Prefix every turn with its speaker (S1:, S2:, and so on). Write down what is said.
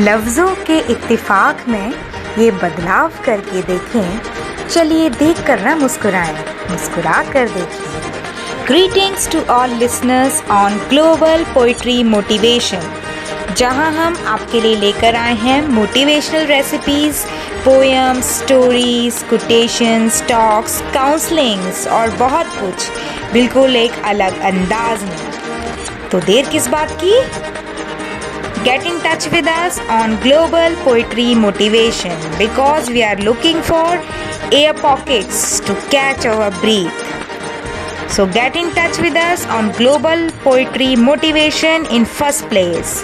S1: लफ्ज़ों के इत्तेफाक में ये बदलाव करके देखें। चलिए देख कर ना मुस्कुराएँ। मुस्कुरा कर देखें greetings to all listeners on global poetry motivation जहाँ हम आपके लिए लेकर आए हैं motivational recipes poems stories quotations talks counsellings और बहुत कुछ। बिल्कुल एक अलग अंदाज में। तो देर किस बात की? Get in touch with us on Global Poetry Motivation because we are looking for air pockets to catch our breath. So get in touch with us on Global Poetry Motivation in first place.